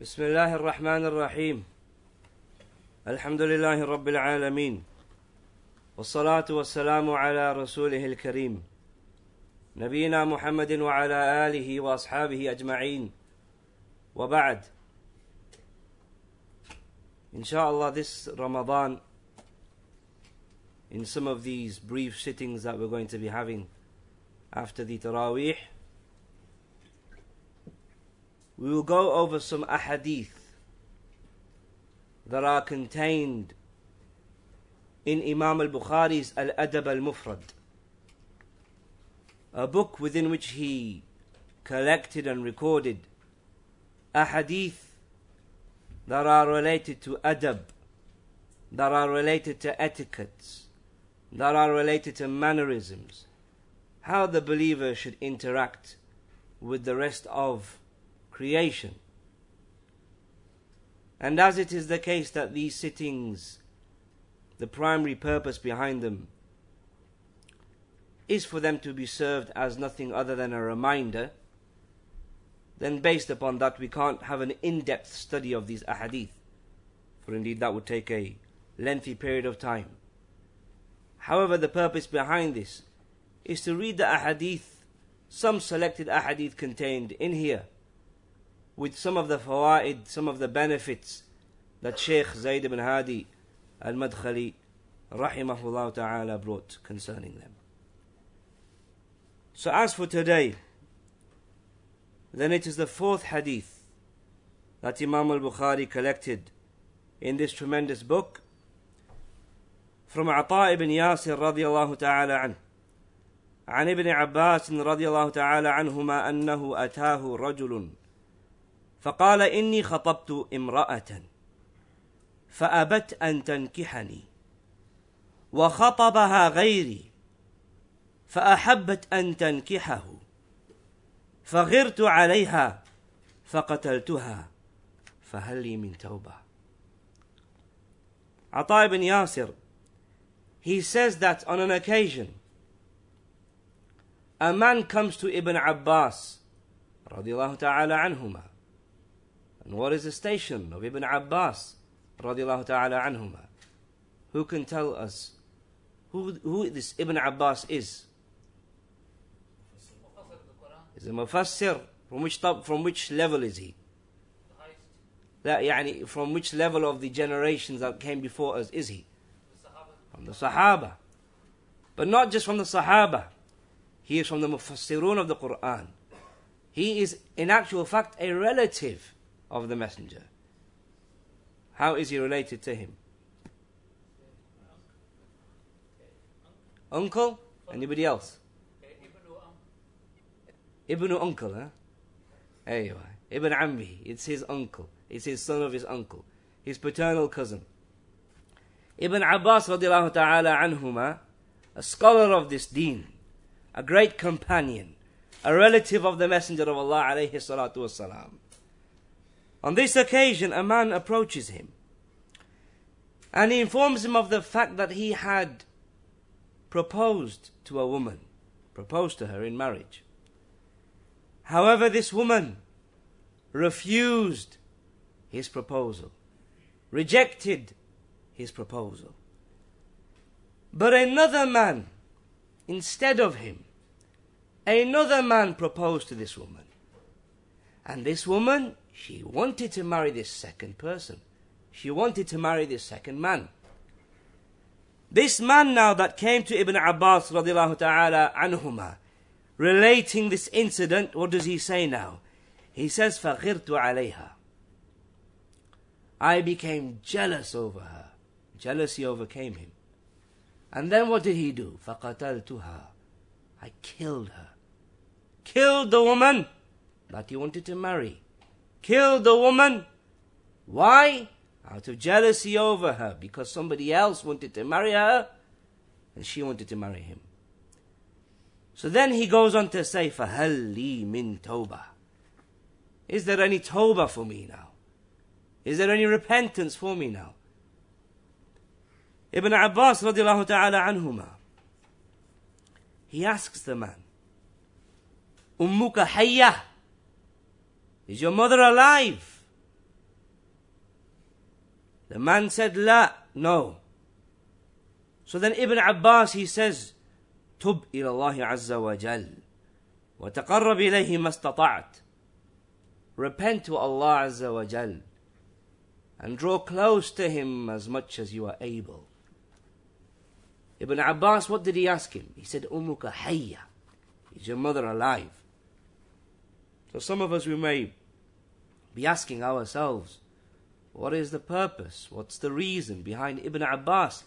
بسم الله الرحمن الرحيم. الحمد لله رب العالمين. والصلاة والسلام على رسوله الكريم. نبينا محمد وعلى آله وأصحابه أجمعين. وبعد. Inshallah this Ramadan in some of these brief sittings that we're going to be having after the Taraweeh we will go over some ahadith that are contained in Imam al-Bukhari's Al-Adab al-Mufrad. A book within which he collected and recorded ahadith that are related to adab, that are related to etiquettes, that are related to mannerisms, how the believer should interact with the rest of creation. And as it is the case that these sittings, the primary purpose behind them, is for them to be served as nothing other than a reminder, then based upon that we can't have an in-depth study of these ahadith, for indeed that would take a lengthy period of time. However, the purpose behind this is to read the ahadith, some selected ahadith contained in here, with some of the fawaid, some of the benefits that Sheikh Zayd ibn Hadi al-Madkhali rahimahullah ta'ala brought concerning them. So as for today, then it is the fourth hadith that Imam al-Bukhari collected in this tremendous book from Ata ibn Yasir radiallahu ta'ala anhu عن ابن عباس رضي الله تعالى عنهما أنه أتاه رجل فقال إني خطبت امرأة فأبت أن تنكحني وخطبها غيري فأحبت أن تنكحه فغرت عليها فقتلتها فهل لي من توبة؟ عطاء ibn Yasir he says that on an occasion a man comes to Ibn Abbas radiallahu ta'ala anhuma and what is the station of Ibn Abbas radiallahu ta'ala anhuma who can tell us who, who this Ibn Abbas is is a mufassir from which top, from which level is he that يعني from which level of the generations that came before us is he from the Sahaba but not just from the Sahaba he is from the Mufassirun of the Quran he is in actual fact a relative of the messenger how is he related to him uncle anybody else Ibn uncle, huh? Anyway, Ibn Ammi, it's his uncle. It's his son of his uncle. His paternal cousin. Ibn Abbas ta'ala anhuma, a scholar of this deen, a great companion, a relative of the Messenger of Allah alayhi salatu wasalam. On this occasion, a man approaches him and he informs him of the fact that he had proposed to a woman, proposed to her in marriage. However, this woman refused his proposal, rejected his proposal. But another man, instead of him, another man proposed to this woman. And this woman, she wanted to marry this second person. She wanted to marry this second man. This man now that came to Ibn Abbas radiallahu ta'ala anhumah, relating this incident, what does he say now? He says, فَغِرْتُ عَلَيْهَا I became jealous over her. Jealousy overcame him. And then what did he do? فَقَتَلْتُهَا I killed her. Killed the woman that he wanted to marry. Killed the woman. Why? Out of jealousy over her. Because somebody else wanted to marry her and she wanted to marry him. So then he goes on to say, فَهَلْ لِي مِن توبة Is there any tawbah for me now? Is there any repentance for me now? Ibn Abbas radiallahu ta'ala anhuma, he asks the man, Ummuka hayya? Is your mother alive? The man said, La, no. So then Ibn Abbas, he says, تب إلى الله عز وجل وتقرب إليه ما استطعت Repent to Allah Azza wa Jal and draw close to Him as much as you are able. Ibn Abbas, what did he ask him? He said, Ummuka hayya. Is your mother alive? So some of us, we may be asking ourselves, what is the purpose? What's the reason behind Ibn Abbas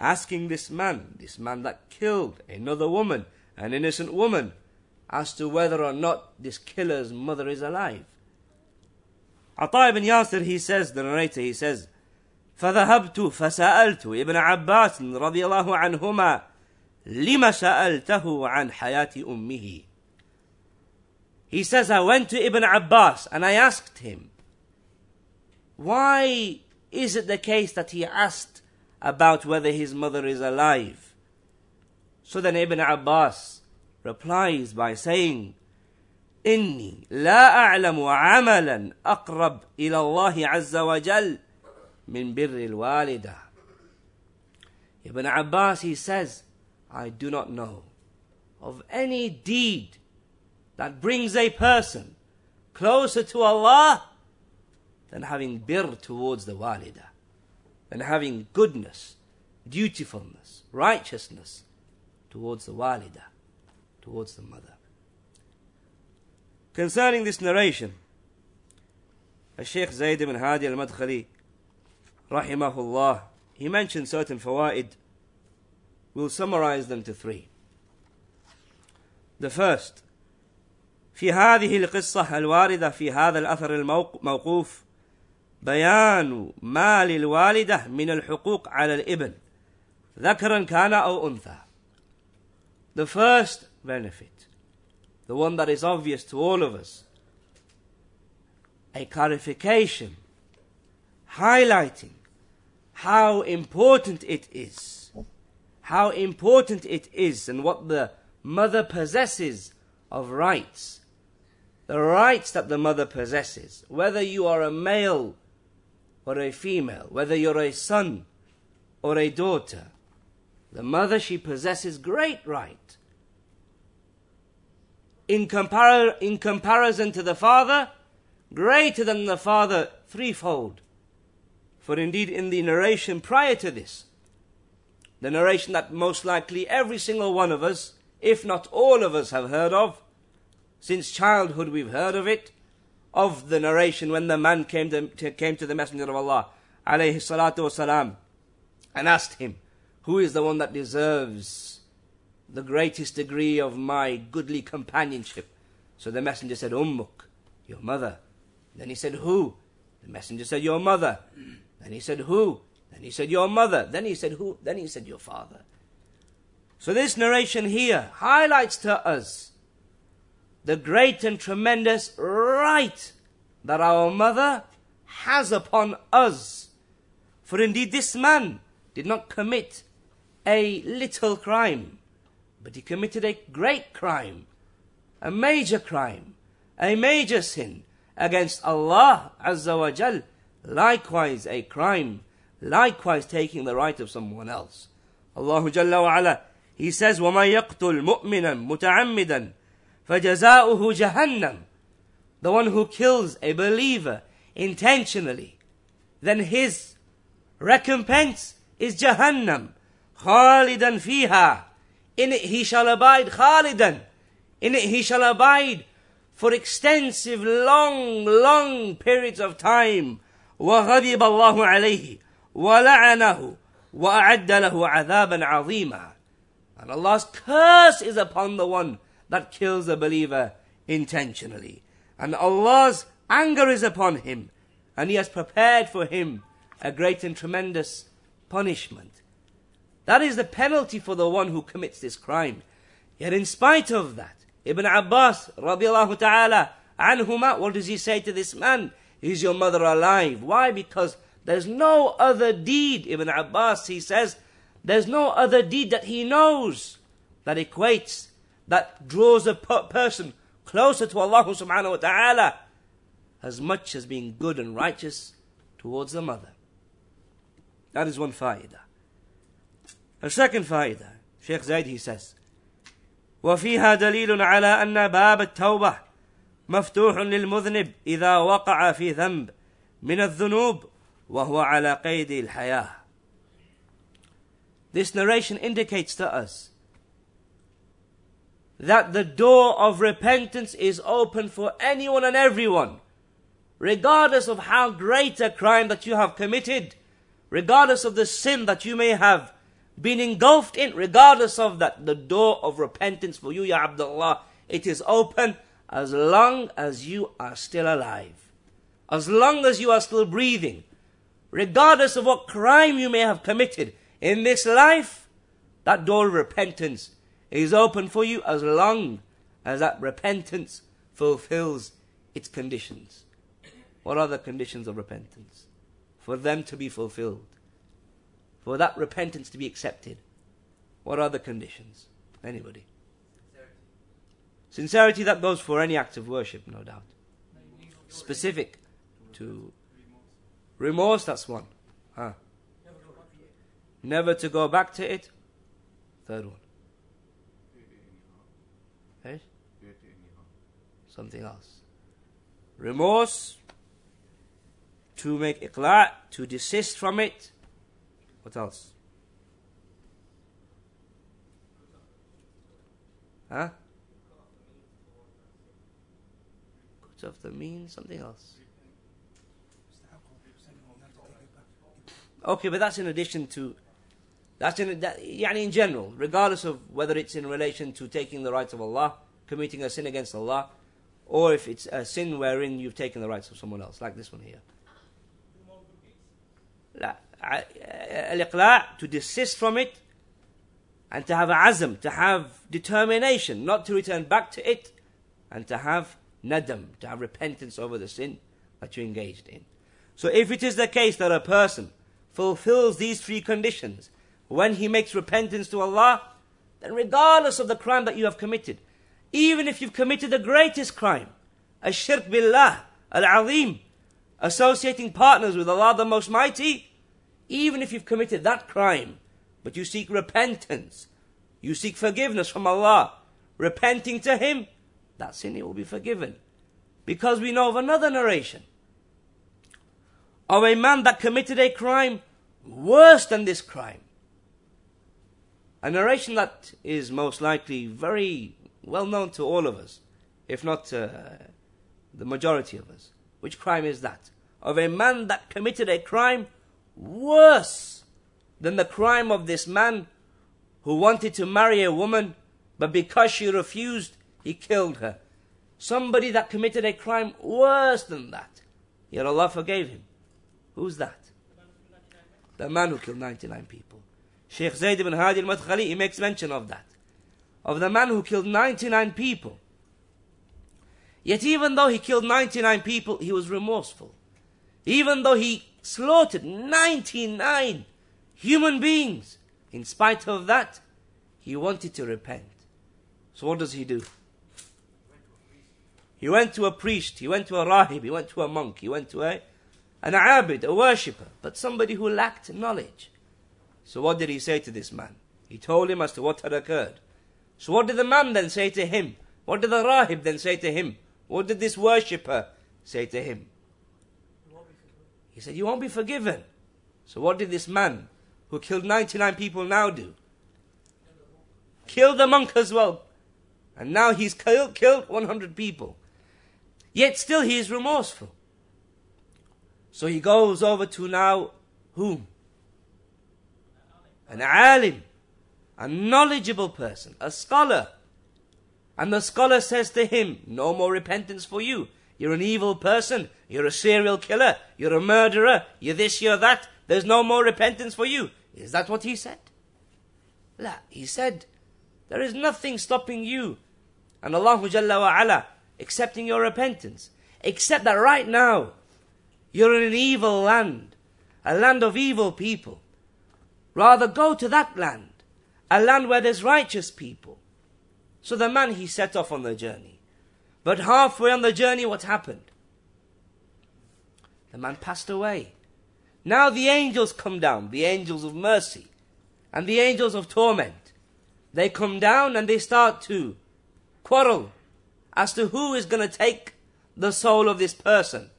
asking this man, this man that killed another woman, an innocent woman, as to whether or not this killer's mother is alive? Ata ibn Yasir, he says, the narrator, he says, فذهبت فسألت ابن عباس رضي الله عنهما لما سألته عن حياة أمه He says, I went to Ibn Abbas and I asked him, why is it the case that he asked about whether his mother is alive? So then Ibn Abbas replies by saying, إني لا أعلم عملا أقرب إلى الله عز وجل من بر الوالدة. Ibn Abbas, he says, I do not know of any deed that brings a person closer to Allah than having bir towards the walida, than having goodness, dutifulness, righteousness towards the walida, towards the mother. Concerning this narration, Shaykh Zayd ibn Hadi al-Madkhali, rahimahullah, he mentioned certain fawaid. We'll summarize them to three. The first, في هذه القصة الواردة في هذا الأثر الموقوف بيان ما للوالدة من الحقوق على الابن ذكرا كان أو أنثى. The first benefit the one that is obvious to all of us. A clarification, highlighting how important it is, how important it is, and what the mother possesses of rights. The rights that the mother possesses, whether you are a male or a female, whether you're a son or a daughter, the mother, she possesses great right in, compar- in comparison to the Father, greater than the Father threefold. For indeed, in the narration prior to this, the narration that most likely every single one of us, if not all of us, have heard of, since childhood we've heard of it, of the narration when the man came to, to came to the Messenger of Allah, alayhi salatu wasalam, and asked him, Who is the one that deserves the greatest degree of my goodly companionship. So the messenger said, Ummuk, your mother. Then he said, Who? The messenger said, Your mother. Then he said, Who? Then he said, Your mother. Then he said, Who? Then he said, Your father. So this narration here highlights to us the great and tremendous right that our mother has upon us. For indeed this man did not commit a little crime. But he committed a great crime, a major crime, a major sin against Allah Azza wa Jal. Likewise a crime, likewise taking the right of someone else. Allah Jalla wa ala, He says, وَمَن يَقْتُلْ مُؤْمِنًا مُتَعَمِّدًا فَجَزَاؤُهُ جَهَنَّمُ The one who kills a believer intentionally, then his recompense is Jahannam, خالدا فيها in it he shall abide khalidan. In it he shall abide for extensive, long, long periods of time. وغضب الله عليه ولعنه وأعد له عذابا عظيما. And Allah's curse is upon the one that kills a believer intentionally. And Allah's anger is upon him. And He has prepared for him a great and tremendous punishment. That is the penalty for the one who commits this crime. Yet in spite of that, Ibn Abbas radiallahu ta'ala anhuma, what does he say to this man? Is your mother alive? Why? Because there's no other deed, Ibn Abbas, he says, there's no other deed that he knows that equates, that draws a person closer to Allah subhanahu wa ta'ala as much as being good and righteous towards the mother. That is one fa'idah. A second fa'idah, Sheikh Zaid he says, وفيها دليل على أن باب التوبة مفتوح للمذنب إذا وقع في ذنب من الذنوب وهو على قيد الحياة. This narration indicates to us that the door of repentance is open for anyone and everyone, regardless of how great a crime that you have committed, regardless of the sin that you may have been engulfed in, regardless of that, the door of repentance for you, Ya Abdullah, it is open as long as you are still alive, as long as you are still breathing, regardless of what crime you may have committed in this life, that door of repentance is open for you as long as that repentance fulfills its conditions. What are the conditions of repentance? For them to be fulfilled, for that repentance to be accepted. What are the conditions? Anybody? Sincerity Sincerity that goes for any act of worship, no doubt. Specific to remorse, that's one. Ah. Huh? Never to go back to it. Third one. Something else. Remorse. To make iqla', to desist from it. What else? Huh? Cut off the means, something else. Okay, but that's in addition to that's in that, يعني in general, regardless of whether it's in relation to taking the rights of Allah, committing a sin against Allah, or if it's a sin wherein you've taken the rights of someone else, like this one here. Uh, al-iqla' to desist from it, and to have azm, to have determination, not to return back to it, and to have nadam, to have repentance over the sin that you engaged in. So if it is the case that a person fulfills these three conditions, when he makes repentance to Allah, then regardless of the crime that you have committed, even if you've committed the greatest crime, a shirk billah, al-azim, associating partners with Allah the Most Mighty, even if you've committed that crime, but you seek repentance, you seek forgiveness from Allah, repenting to Him, that sin will be forgiven. Because we know of another narration of a man that committed a crime worse than this crime. A narration that is most likely very well known to all of us, if not uh, the majority of us. Which crime is that? Of a man that committed a crime worse than the crime of this man who wanted to marry a woman, but because she refused, he killed her. Somebody that committed a crime worse than that. Yet Allah forgave him. Who's that? The man who killed 99 people. Sheikh Zayd ibn Hadi al-Madkhali, he makes mention of that. Of the man who killed 99 people. Yet even though he killed 99 people, he was remorseful. Even though he slaughtered 99 human beings, in spite of that, he wanted to repent. So what does he do? He went to a priest, he went to a rahib, he went to a monk, he went to a, an abid, a worshipper, but somebody who lacked knowledge. So what did he say to this man? He told him as to what had occurred. So what did the man then say to him? What did the rahib then say to him? What did this worshipper say to him? He said, You won't be forgiven. So what did this man who killed 99 people now do? Kill the monk as well. And now he's killed, killed 100 people. Yet still he is remorseful. So he goes over to now whom? An alim, a knowledgeable person, a scholar. And the scholar says to him, No more repentance for you. You're an evil person. You're a serial killer. You're a murderer. You're this, you're that. There's no more repentance for you. Is that what he said? La, he said, There is nothing stopping you and Allah Jalla wa ala accepting your repentance. Except that right now, you're in an evil land, a land of evil people. Rather go to that land, a land where there's righteous people. So the man, he set off on the journey. But halfway on the journey, what happened? The man passed away. Now the angels come down, the angels of mercy and the angels of torment. They come down and they start to quarrel as to who is going to take the soul of this person.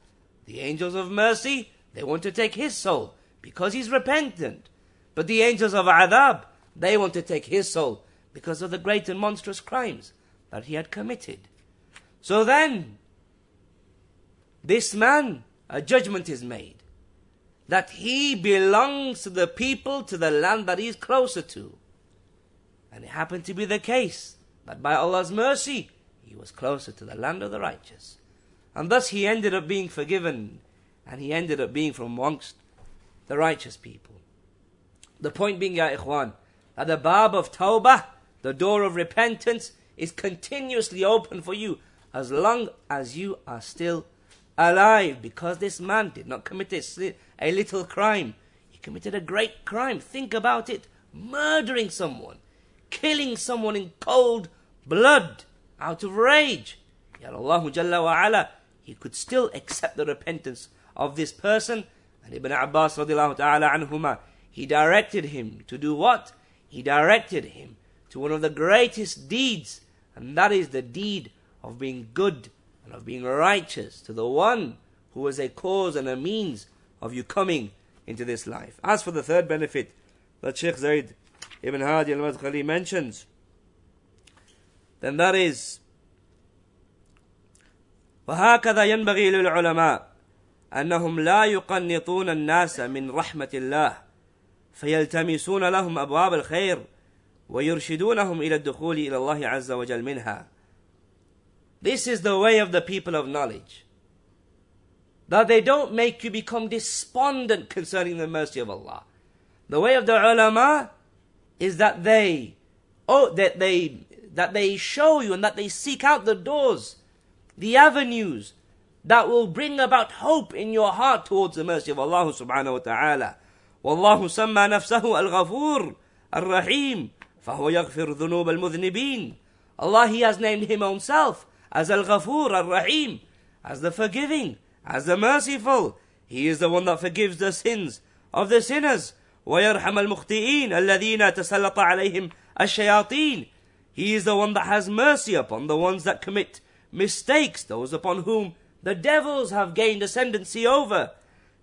The angels of mercy, they want to take his soul because he's repentant. But the angels of adhab, they want to take his soul because of the great and monstrous crimes that he had committed. So then, this man, a judgment is made that he belongs to the people, to the land that he is closer to. And it happened to be the case that by Allah's mercy, he was closer to the land of the righteous. And thus he ended up being forgiven, and he ended up being from amongst the righteous people. The point being, Ya Ikhwan, that the Bab of Tawbah, the door of repentance, is continuously open for you as long as you are still alive because this man did not commit a, little crime. He committed a great crime. Think about it. Murdering someone. Killing someone in cold blood out of rage. Yet Allah Jalla wa ala, He could still accept the repentance of this person. And Ibn Abbas radiallahu ta'ala anhuma, he directed him to do what? He directed him to one of the greatest deeds, and that is the deed of being good and of being righteous to the one who was a cause and a means of you coming into this life. As for the third benefit that Sheikh Zaid ibn Hadi al Madkhali mentions, then that is وهكذا ينبغي للعلماء أنهم لا يقنطون الناس من رحمة الله فيلتمسون لهم أبواب الخير ويرشدونهم إلى الدخول إلى الله عز وجل منها this is the way of the people of knowledge. That they don't make you become despondent concerning the mercy of Allah. The way of the ulama is that they, oh, that they, that they show you and that they seek out the doors, the avenues that will bring about hope in your heart towards the mercy of Allah subhanahu wa ta'ala. والله سمى نفسه الغفور الرحيم فهو يغفر ذنوب المذنبين Allah He has named Him Himself as Al Ghafur, Al Rahim, as the forgiving, as the merciful. He is the one that forgives the sins of the sinners. ويرحم المخطئين الذين تسلط عليهم الشياطين. He is the one that has mercy upon the ones that commit mistakes, those upon whom the devils have gained ascendancy over.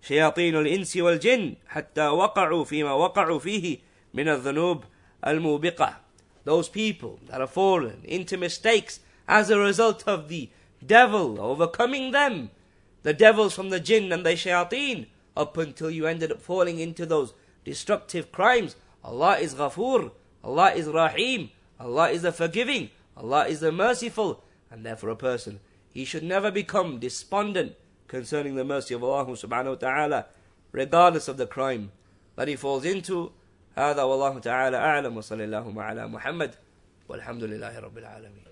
شياطين الإنس والجن حتى وقعوا فيما وقعوا فيه من الذنوب الموبقة. Those people that have fallen into mistakes as a result of the devil overcoming them, the devils from the jinn and the shayateen, up until you ended up falling into those destructive crimes. Allah is Ghafoor, Allah is Rahim, Allah is the forgiving, Allah is the merciful, and therefore a person, he should never become despondent concerning the mercy of Allah subhanahu wa ta'ala, regardless of the crime that he falls into. هذا والله تعالى أعلم وصلى اللهم على محمد والحمد لله رب العالمين